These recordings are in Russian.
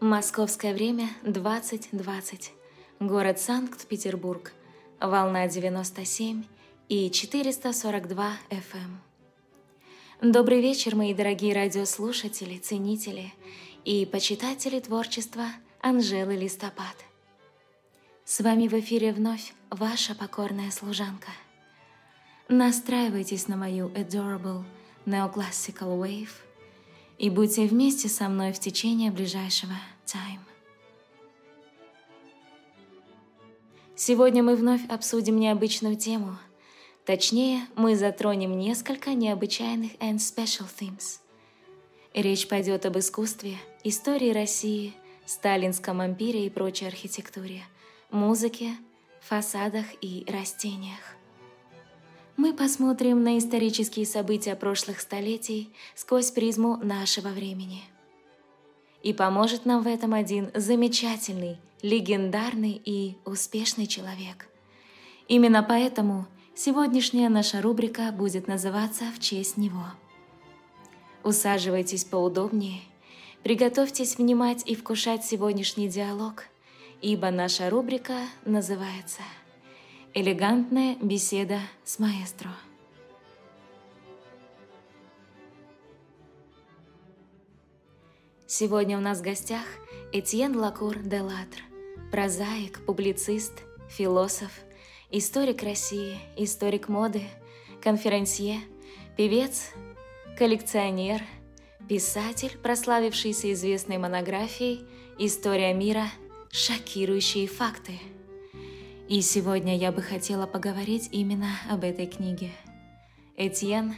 Московское время 20.20. Город Санкт-Петербург. Волна 97 и 442 FM. Добрый вечер, мои дорогие радиослушатели, ценители и почитатели творчества Анжелы Листопад. С вами в эфире вновь ваша покорная служанка. Настраивайтесь на мою adorable neoclassical wave – и будьте вместе со мной в течение ближайшего time. Сегодня мы вновь обсудим необычную тему. Точнее, мы затронем несколько необычайных and special themes. Речь пойдет об искусстве, истории России, сталинском ампире и прочей архитектуре, музыке, фасадах и растениях. Мы посмотрим на исторические события прошлых столетий сквозь призму нашего времени. И поможет нам в этом один замечательный, легендарный и успешный человек. Именно поэтому сегодняшняя наша рубрика будет называться в честь него. Усаживайтесь поудобнее, приготовьтесь внимать и вкушать сегодняшний диалог, ибо наша рубрика называется – Элегантная беседа с маэстро. Сегодня у нас в гостях Этьен Лакур де Латр, прозаик, публицист, философ, историк России, историк моды, конферансье, певец, коллекционер, писатель, прославившийся известной монографией «История мира. Шокирующие факты». И сегодня я бы хотела поговорить именно об этой книге. Этьен,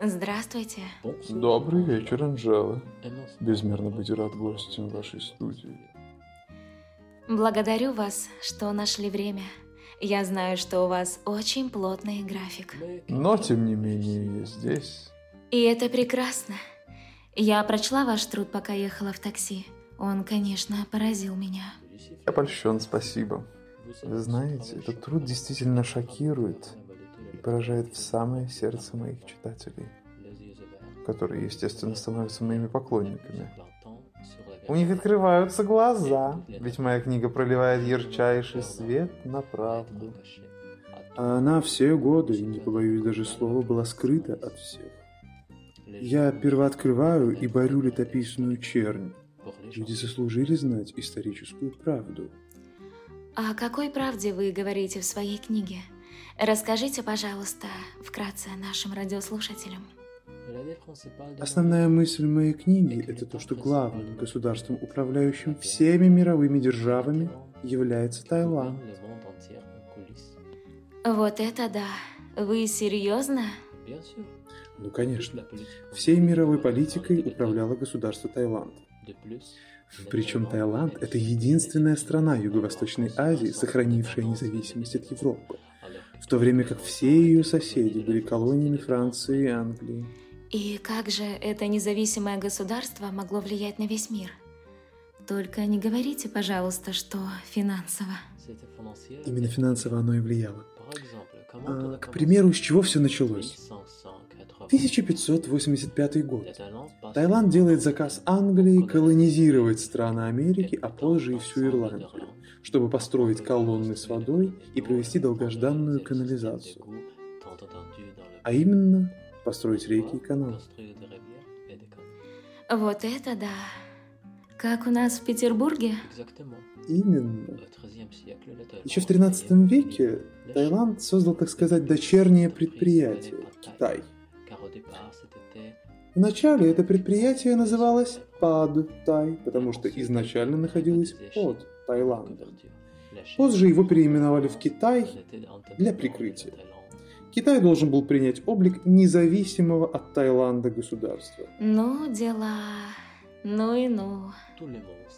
здравствуйте. Добрый вечер, Анжела. Безмерно быть рад гостем вашей студии. Благодарю вас, что нашли время. Я знаю, что у вас очень плотный график. Но, тем не менее, я здесь. И это прекрасно. Я прочла ваш труд, пока ехала в такси. Он, конечно, поразил меня. Я польщен, спасибо. Вы знаете, этот труд действительно шокирует и поражает в самое сердце моих читателей, которые, естественно, становятся моими поклонниками. У них открываются глаза, ведь моя книга проливает ярчайший свет на правду. А она все годы, не побоюсь даже слова, была скрыта от всех. Я первооткрываю и борю летописную чернь. Люди заслужили знать историческую правду. О какой правде вы говорите в своей книге? Расскажите, пожалуйста, вкратце нашим радиослушателям. Основная мысль моей книги – это то, что главным государством, управляющим всеми мировыми державами, является Таиланд. Вот это да! Вы серьезно? Ну, конечно. Всей мировой политикой управляло государство Таиланд. Причем Таиланд – это единственная страна Юго-Восточной Азии, сохранившая независимость от Европы, в то время как все ее соседи были колониями Франции и Англии. И как же это независимое государство могло влиять на весь мир? Только не говорите, пожалуйста, что финансово. Именно финансово оно и влияло. А, к примеру, с чего все началось? 1585 год. Таиланд делает заказ Англии колонизировать страны Америки, а позже и всю Ирландию, чтобы построить колонны с водой и провести долгожданную канализацию. А именно, построить реки и каналы. Вот это да! Как у нас в Петербурге? Именно. Еще в 13 веке Таиланд создал, так сказать, дочернее предприятие – Китай – Вначале это предприятие называлось Пад Тай, потому что изначально находилось под Таиландом. Позже его переименовали в Китай для прикрытия. Китай должен был принять облик независимого от Таиланда государства. Ну, дела... Ну и ну.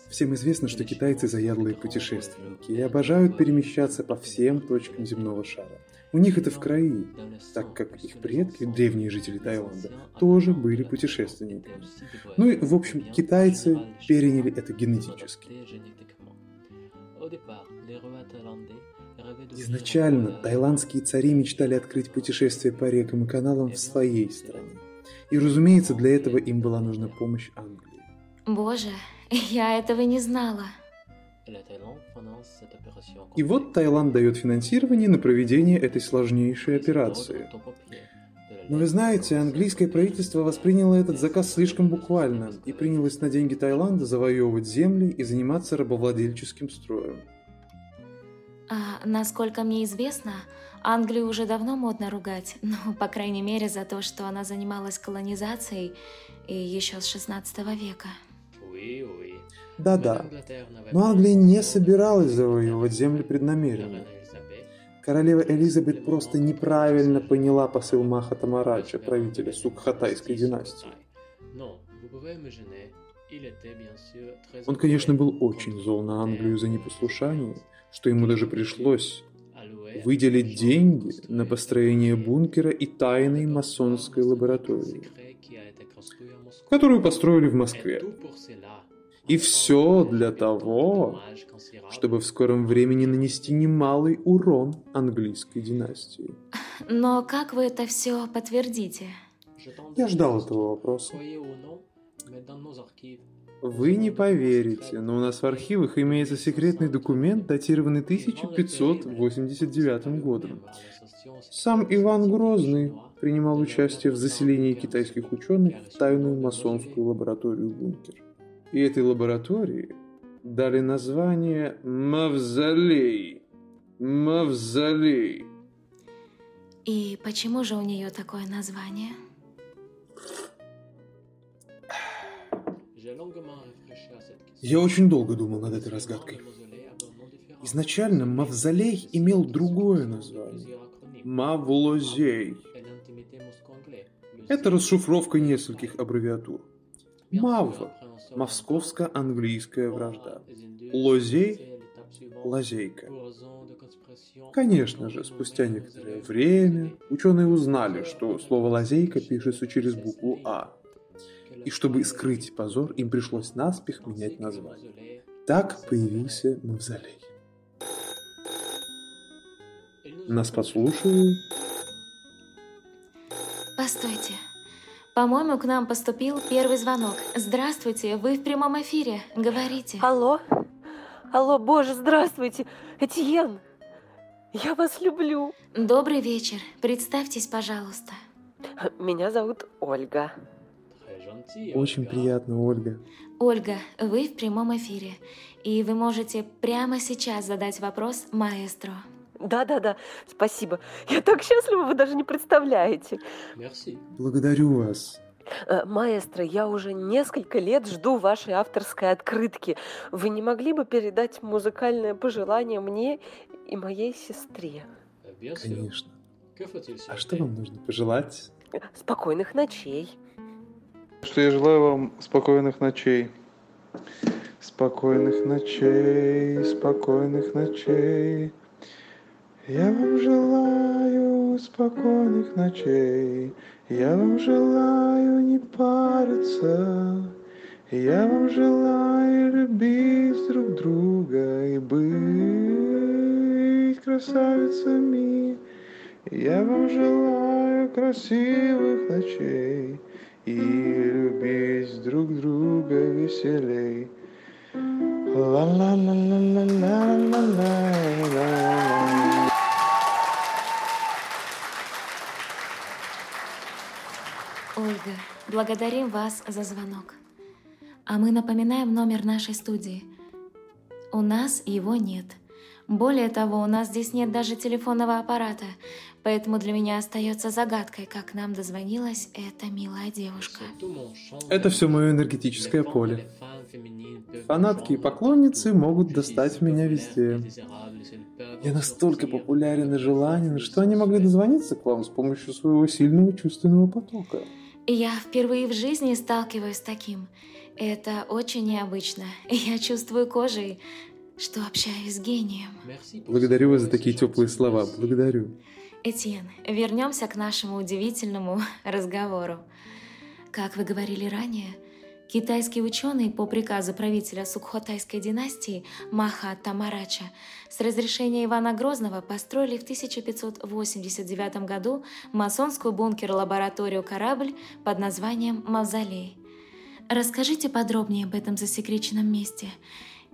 Всем известно, что китайцы заядлые путешественники и обожают перемещаться по всем точкам земного шара. У них это в крови, так как их предки, древние жители Таиланда, тоже были путешественниками. Ну и, в общем, китайцы переняли это генетически. Изначально таиландские цари мечтали открыть путешествие по рекам и каналам в своей стране. И, разумеется, для этого им была нужна помощь Англии. Боже, я этого не знала. И вот Таиланд дает финансирование на проведение этой сложнейшей операции. Но вы знаете, английское правительство восприняло этот заказ слишком буквально и принялось на деньги Таиланда завоевывать земли и заниматься рабовладельческим строем. А, насколько мне известно, Англию уже давно модно ругать, ну, по крайней мере, за то, что она занималась колонизацией и еще с 16 века. Да-да, но Англия не собиралась завоевывать земли преднамеренно. Королева Элизабет просто неправильно поняла посыл Маха Тамарача, правителя Сукхатайской династии. Он, конечно, был очень зол на Англию за непослушание, что ему даже пришлось выделить деньги на построение бункера и тайной масонской лаборатории, которую построили в Москве. И все для того, чтобы в скором времени нанести немалый урон английской династии. Но как вы это все подтвердите? Я ждал этого вопроса. Вы не поверите, но у нас в архивах имеется секретный документ, датированный 1589 годом. Сам Иван Грозный принимал участие в заселении китайских ученых в тайную масонскую лабораторию «Бункер». И этой лаборатории дали название «Мавзолей». Мавзолей. И почему же у нее такое название? Я очень долго думал над этой разгадкой. Изначально мавзолей имел другое название – Мавлозей. Это расшифровка нескольких аббревиатур. Мав – московско-английская вражда. Лозей – лазейка. Конечно же, спустя некоторое время ученые узнали, что слово «лазейка» пишется через букву «А», и чтобы скрыть позор, им пришлось наспех менять название. Так появился мавзолей. Нас подслушивают. Постойте. По-моему, к нам поступил первый звонок. Здравствуйте, вы в прямом эфире. Говорите. Алло? Алло, боже, здравствуйте. Этьен, я вас люблю. Добрый вечер. Представьтесь, пожалуйста. Меня зовут Ольга. Очень приятно, Ольга. Ольга, вы в прямом эфире, и вы можете прямо сейчас задать вопрос маэстро. Да-да-да, спасибо. Я так счастлива, вы даже не представляете. Благодарю вас. Э, маэстро, я уже несколько лет жду вашей авторской открытки. Вы не могли бы передать музыкальное пожелание мне и моей сестре? Конечно. А что вам нужно пожелать? Спокойных ночей. Что я желаю вам спокойных ночей. Спокойных ночей, спокойных ночей. Я вам желаю спокойных ночей. Я вам желаю не париться. Я вам желаю любить друг друга и быть красавицами. Я вам желаю красивых ночей и любить друг друга веселей. Ла-ла-ла-ла-ла-ла-ла-ла. Благодарим вас за звонок. А мы напоминаем номер нашей студии. У нас его нет. Более того, у нас здесь нет даже телефонного аппарата, поэтому для меня остается загадкой, как нам дозвонилась эта милая девушка. Это все мое энергетическое поле. Фанатки и поклонницы могут достать меня везде. Я настолько популярен и желанен, что они могли дозвониться к вам с помощью своего сильного чувственного потока. Я впервые в жизни сталкиваюсь с таким. Это очень необычно. Я чувствую кожей, что общаюсь с гением. Благодарю вас за такие теплые слова. Благодарю. Этьен, вернемся к нашему удивительному разговору. Как вы говорили ранее, китайские ученые по приказу правителя Сукхотайской династии Маха Тамарача с разрешения Ивана Грозного построили в 1589 году масонскую бункер-лабораторию-корабль под названием «Мавзолей». Расскажите подробнее об этом засекреченном месте.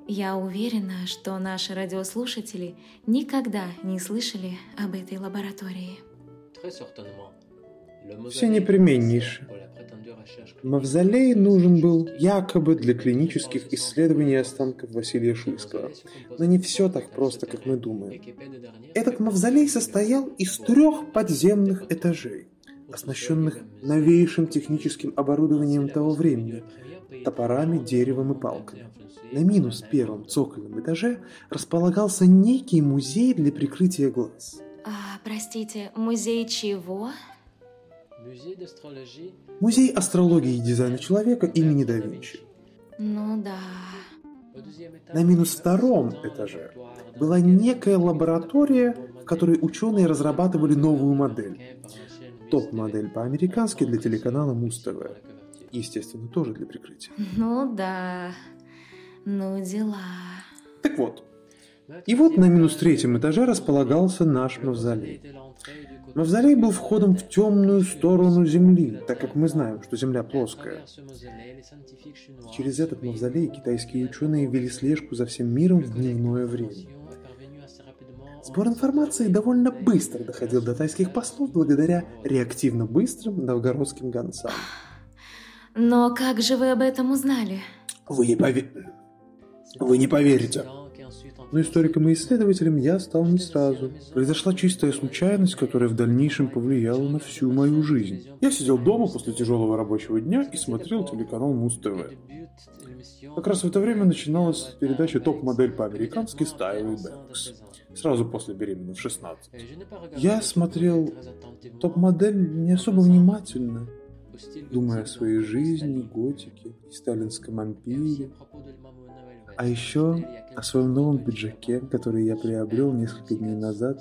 Я уверена, что наши радиослушатели никогда не слышали об этой лаборатории. Все непременнейше. Мавзолей нужен был якобы для клинических исследований останков Василия Шуйского. Но не все так просто, как мы думаем. Этот мавзолей состоял из трех подземных этажей, оснащенных новейшим техническим оборудованием того времени, топорами, деревом и палками. На минус первом цокольном этаже располагался некий музей для прикрытия глаз. А, простите, музей чего? Музей астрологии и дизайна человека имени да Винчи. Ну да. На минус втором этаже была некая лаборатория, в которой ученые разрабатывали новую модель. Топ-модель по-американски для телеканала Муз-ТВ. Естественно, тоже для прикрытия. Ну да. Ну дела. Так вот. И вот на минус третьем этаже располагался наш мавзолей. Мавзолей был входом в темную сторону Земли, так как мы знаем, что Земля плоская. Через этот мавзолей китайские ученые вели слежку за всем миром в дневное время. Сбор информации довольно быстро доходил до тайских послов благодаря реактивно быстрым новгородским гонцам. Но как же вы об этом узнали? Вы не, пове... Вы не поверите. Но историком и исследователем я стал не сразу. Произошла чистая случайность, которая в дальнейшем повлияла на всю мою жизнь. Я сидел дома после тяжелого рабочего дня и смотрел телеканал Муз-ТВ. Как раз в это время начиналась передача «Топ-модель по-американски» с Тайлой Бэнкс. Сразу после беременна в 16. Я смотрел «Топ-модель» не особо внимательно, думая о своей жизни, готике и сталинском ампире. А еще о своем новом пиджаке, который я приобрел несколько дней назад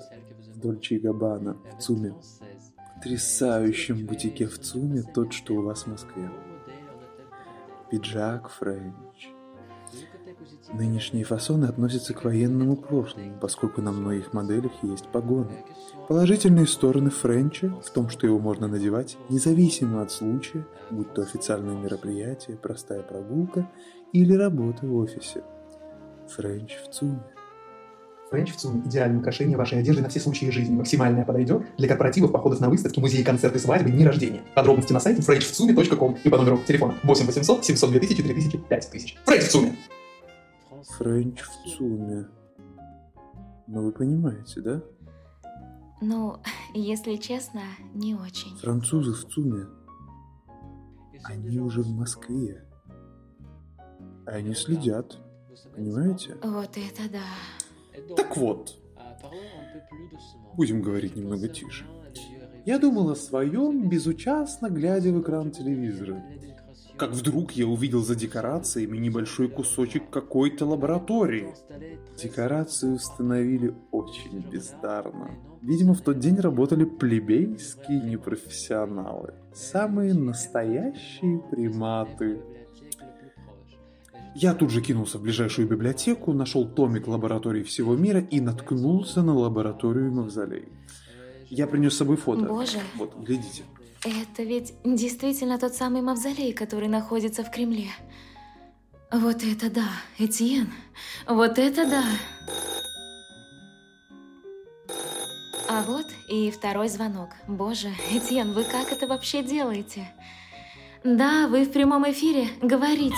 в Дольче Габбана в ЦУМе. Потрясающем бутике в ЦУМе, тот, что у вас в Москве. Пиджак Френч. Нынешние фасоны относятся к военному прошлому, поскольку на многих моделях есть погоны. Положительные стороны Френча в том, что его можно надевать независимо от случая, будь то официальное мероприятие, простая прогулка или работа в офисе. Френч в ЦУМе. Френч в ЦУМе – идеальное украшение вашей одежды на все случаи жизни. Максимальное подойдет для корпоративов, походов на выставки, музеи, концерты, свадьбы, дни рождения. Подробности на сайте frenchvtsumi.com и по номеру телефона 8 800 702 тысячи 3000 5000. Френч в ЦУМе! Френч в ЦУМе. Ну, вы понимаете, да? Ну, если честно, не очень. Французы в ЦУМе. Они уже в Москве. Они следят. Понимаете? Вот это да. Так вот. Будем говорить немного тише. Я думал о своем, безучастно глядя в экран телевизора. Как вдруг я увидел за декорациями небольшой кусочек какой-то лаборатории. Декорацию установили очень бездарно. Видимо, в тот день работали плебейские непрофессионалы. Самые настоящие приматы. Я тут же кинулся в ближайшую библиотеку, нашел томик лаборатории всего мира и наткнулся на лабораторию Мавзолей. Я принес с собой фото. Боже. Вот, глядите. Это ведь действительно тот самый мавзолей, который находится в Кремле. Вот это да, Этьен. Вот это да. А вот и второй звонок. Боже, Этьен, вы как это вообще делаете? Да, вы в прямом эфире. Говорите.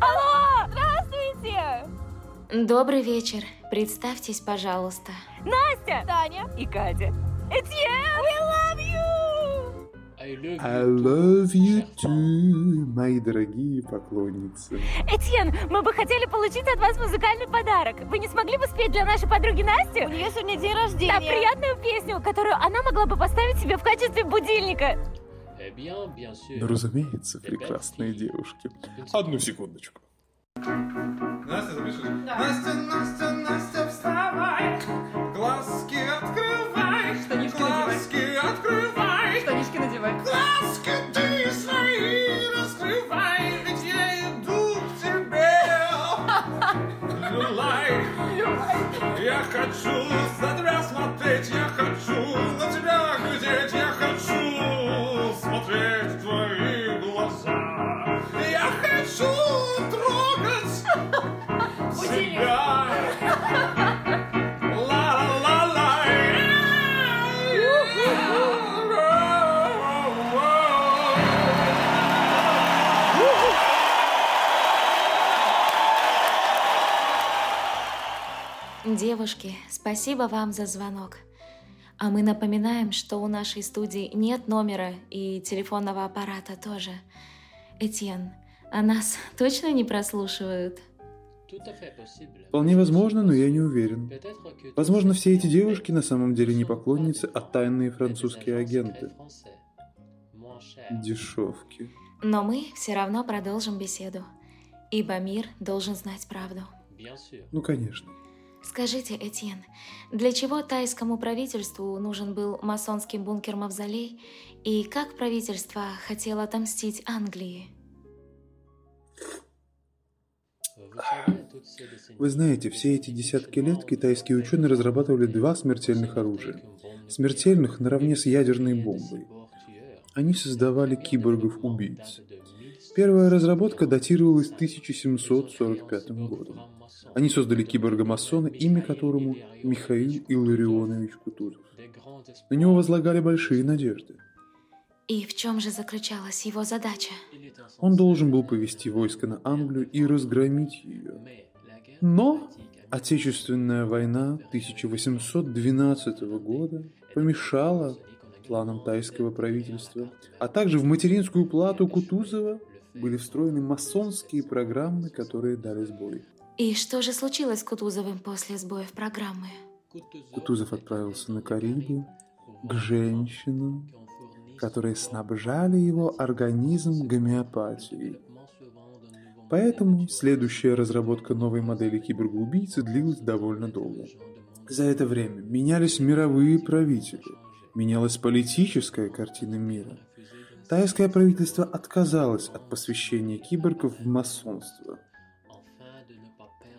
Алло! Здравствуйте! Добрый вечер. Представьтесь, пожалуйста. Настя! Таня и Катя. Этьен! We love you! I love you too, мои дорогие поклонницы. Этьен, мы бы хотели получить от вас музыкальный подарок. Вы не смогли бы спеть для нашей подруги Насти? У нее сегодня день рождения. Да, приятную песню, которую она могла бы поставить себе в качестве будильника. Ну, разумеется, прекрасные девушки. Одну секундочку. Настя, запиши. Настя, Настя, Настя, вставай. Глазки открывай. Штанишки надевай. Глазки открывай. Штанишки надевай. Глазки ты свои раскрывай. Ведь я иду к тебе. Люлай. Я хочу за тебя смотреть. Я Девушки, спасибо вам за звонок. А мы напоминаем, что у нашей студии нет номера и телефонного аппарата тоже. Этьен, а нас точно не прослушивают? Вполне возможно, но я не уверен. Возможно, все эти девушки на самом деле не поклонницы, а тайные французские агенты. Дешевки. Но мы все равно продолжим беседу, ибо мир должен знать правду. Ну, конечно. Скажите, Этьен, для чего тайскому правительству нужен был масонский бункер-мавзолей, и как правительство хотело отомстить Англии? Вы знаете, все эти десятки лет китайские ученые разрабатывали два смертельных оружия. Смертельных наравне с ядерной бомбой. Они создавали киборгов-убийц. Первая разработка датировалась 1745 годом. Они создали киборга-масона, имя которому Михаил Илларионович Кутузов. На него возлагали большие надежды. И в чем же заключалась его задача? Он должен был повести войско на Англию и разгромить ее. Но Отечественная война 1812 года помешала планам тайского правительства, а также в материнскую плату Кутузова были встроены масонские программы, которые дали сбой. И что же случилось с Кутузовым после сбоев программы? Кутузов отправился на Карибы к женщинам, которые снабжали его организм гомеопатией. Поэтому следующая разработка новой модели киборга-убийцы длилась довольно долго. За это время менялись мировые правители, менялась политическая картина мира. Тайское правительство отказалось от посвящения киборгов в масонство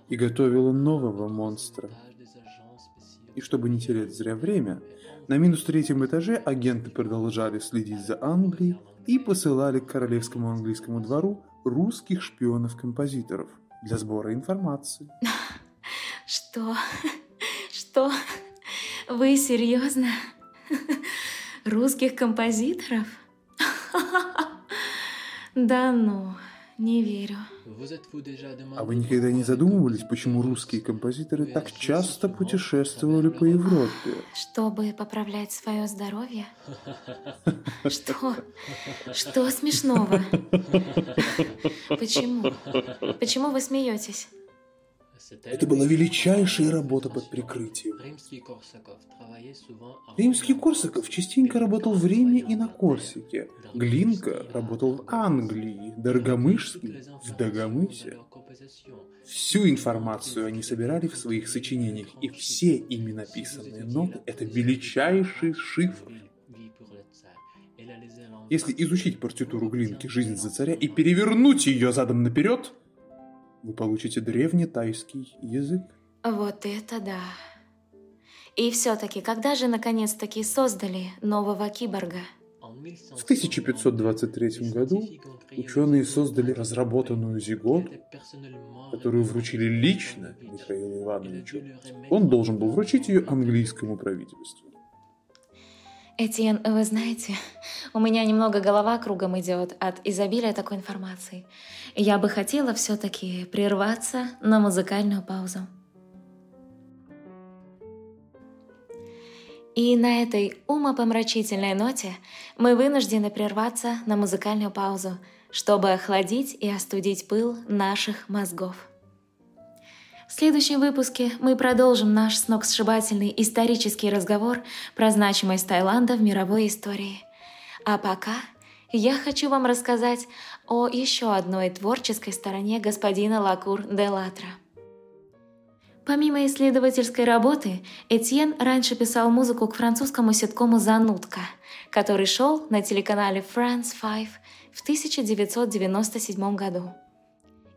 и готовило нового монстра. И чтобы не терять зря время, на минус третьем этаже агенты продолжали следить за Англией и посылали к королевскому английскому двору русских шпионов-композиторов для сбора информации. Что? Что? Вы серьезно? Русских композиторов? Да ну, не верю. А вы никогда не задумывались, почему русские композиторы так часто путешествовали по Европе? Чтобы поправлять свое здоровье? Что? Что смешного? Почему? Почему вы смеетесь? Это была величайшая работа под прикрытием. Римский Корсаков частенько работал в Риме и на Корсике. Глинка работал в Англии, Дорогомышский в Дагомысе. Всю информацию они собирали в своих сочинениях, и все ими написанные ноты – это величайший шифр. Если изучить партитуру Глинки «Жизнь за царя» и перевернуть ее задом наперед, вы получите древний тайский язык. Вот это да. И все-таки, когда же наконец-таки создали нового киборга? В 1523 году ученые создали разработанную зиготу, которую вручили лично Михаилу Ивановичу. Он должен был вручить ее английскому правительству. Этьен, вы знаете, у меня немного голова кругом идет от изобилия такой информации. Я бы хотела все-таки прерваться на музыкальную паузу. И на этой умопомрачительной ноте мы вынуждены прерваться на музыкальную паузу, чтобы охладить и остудить пыл наших мозгов. В следующем выпуске мы продолжим наш сногсшибательный исторический разговор про значимость Таиланда в мировой истории. А пока я хочу вам рассказать о еще одной творческой стороне господина Лакур де Латра. Помимо исследовательской работы, Этьен раньше писал музыку к французскому ситкому «Занутка», который шел на телеканале France 5 в 1997 году.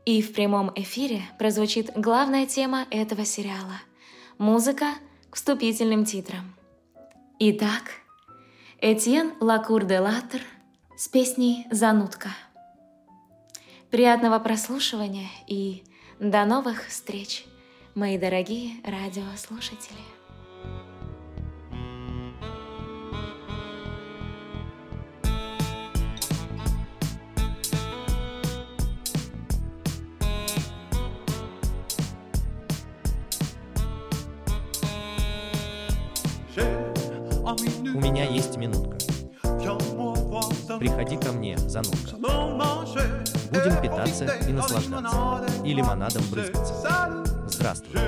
И в прямом эфире прозвучит главная тема этого сериала – музыка к вступительным титрам. Итак, Этьен Лакур де Латр с песней «Занутка». Приятного прослушивания и до новых встреч, мои дорогие радиослушатели. Меня есть минутка. Приходи ко мне, занудка. Будем питаться и наслаждаться. И лимонадом брызгаться. Здравствуй.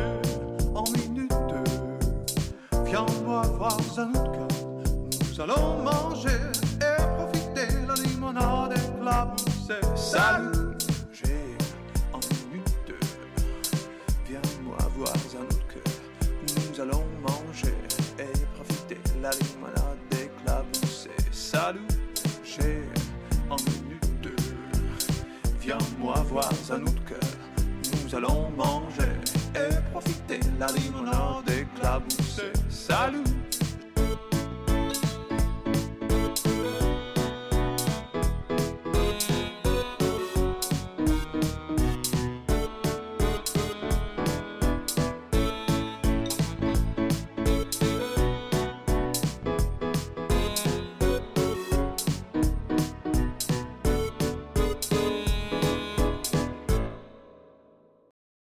Nous allons manger et profiter la limonade éclaboussée. Salut, j'ai en minute. Viens-moi voir Zanouka. Nous allons manger et profiter la limonade. Salut, j'ai en minute. Viens-moi voir Zanouka. Nous allons manger et profiter la limonade éclaboussée. Salut,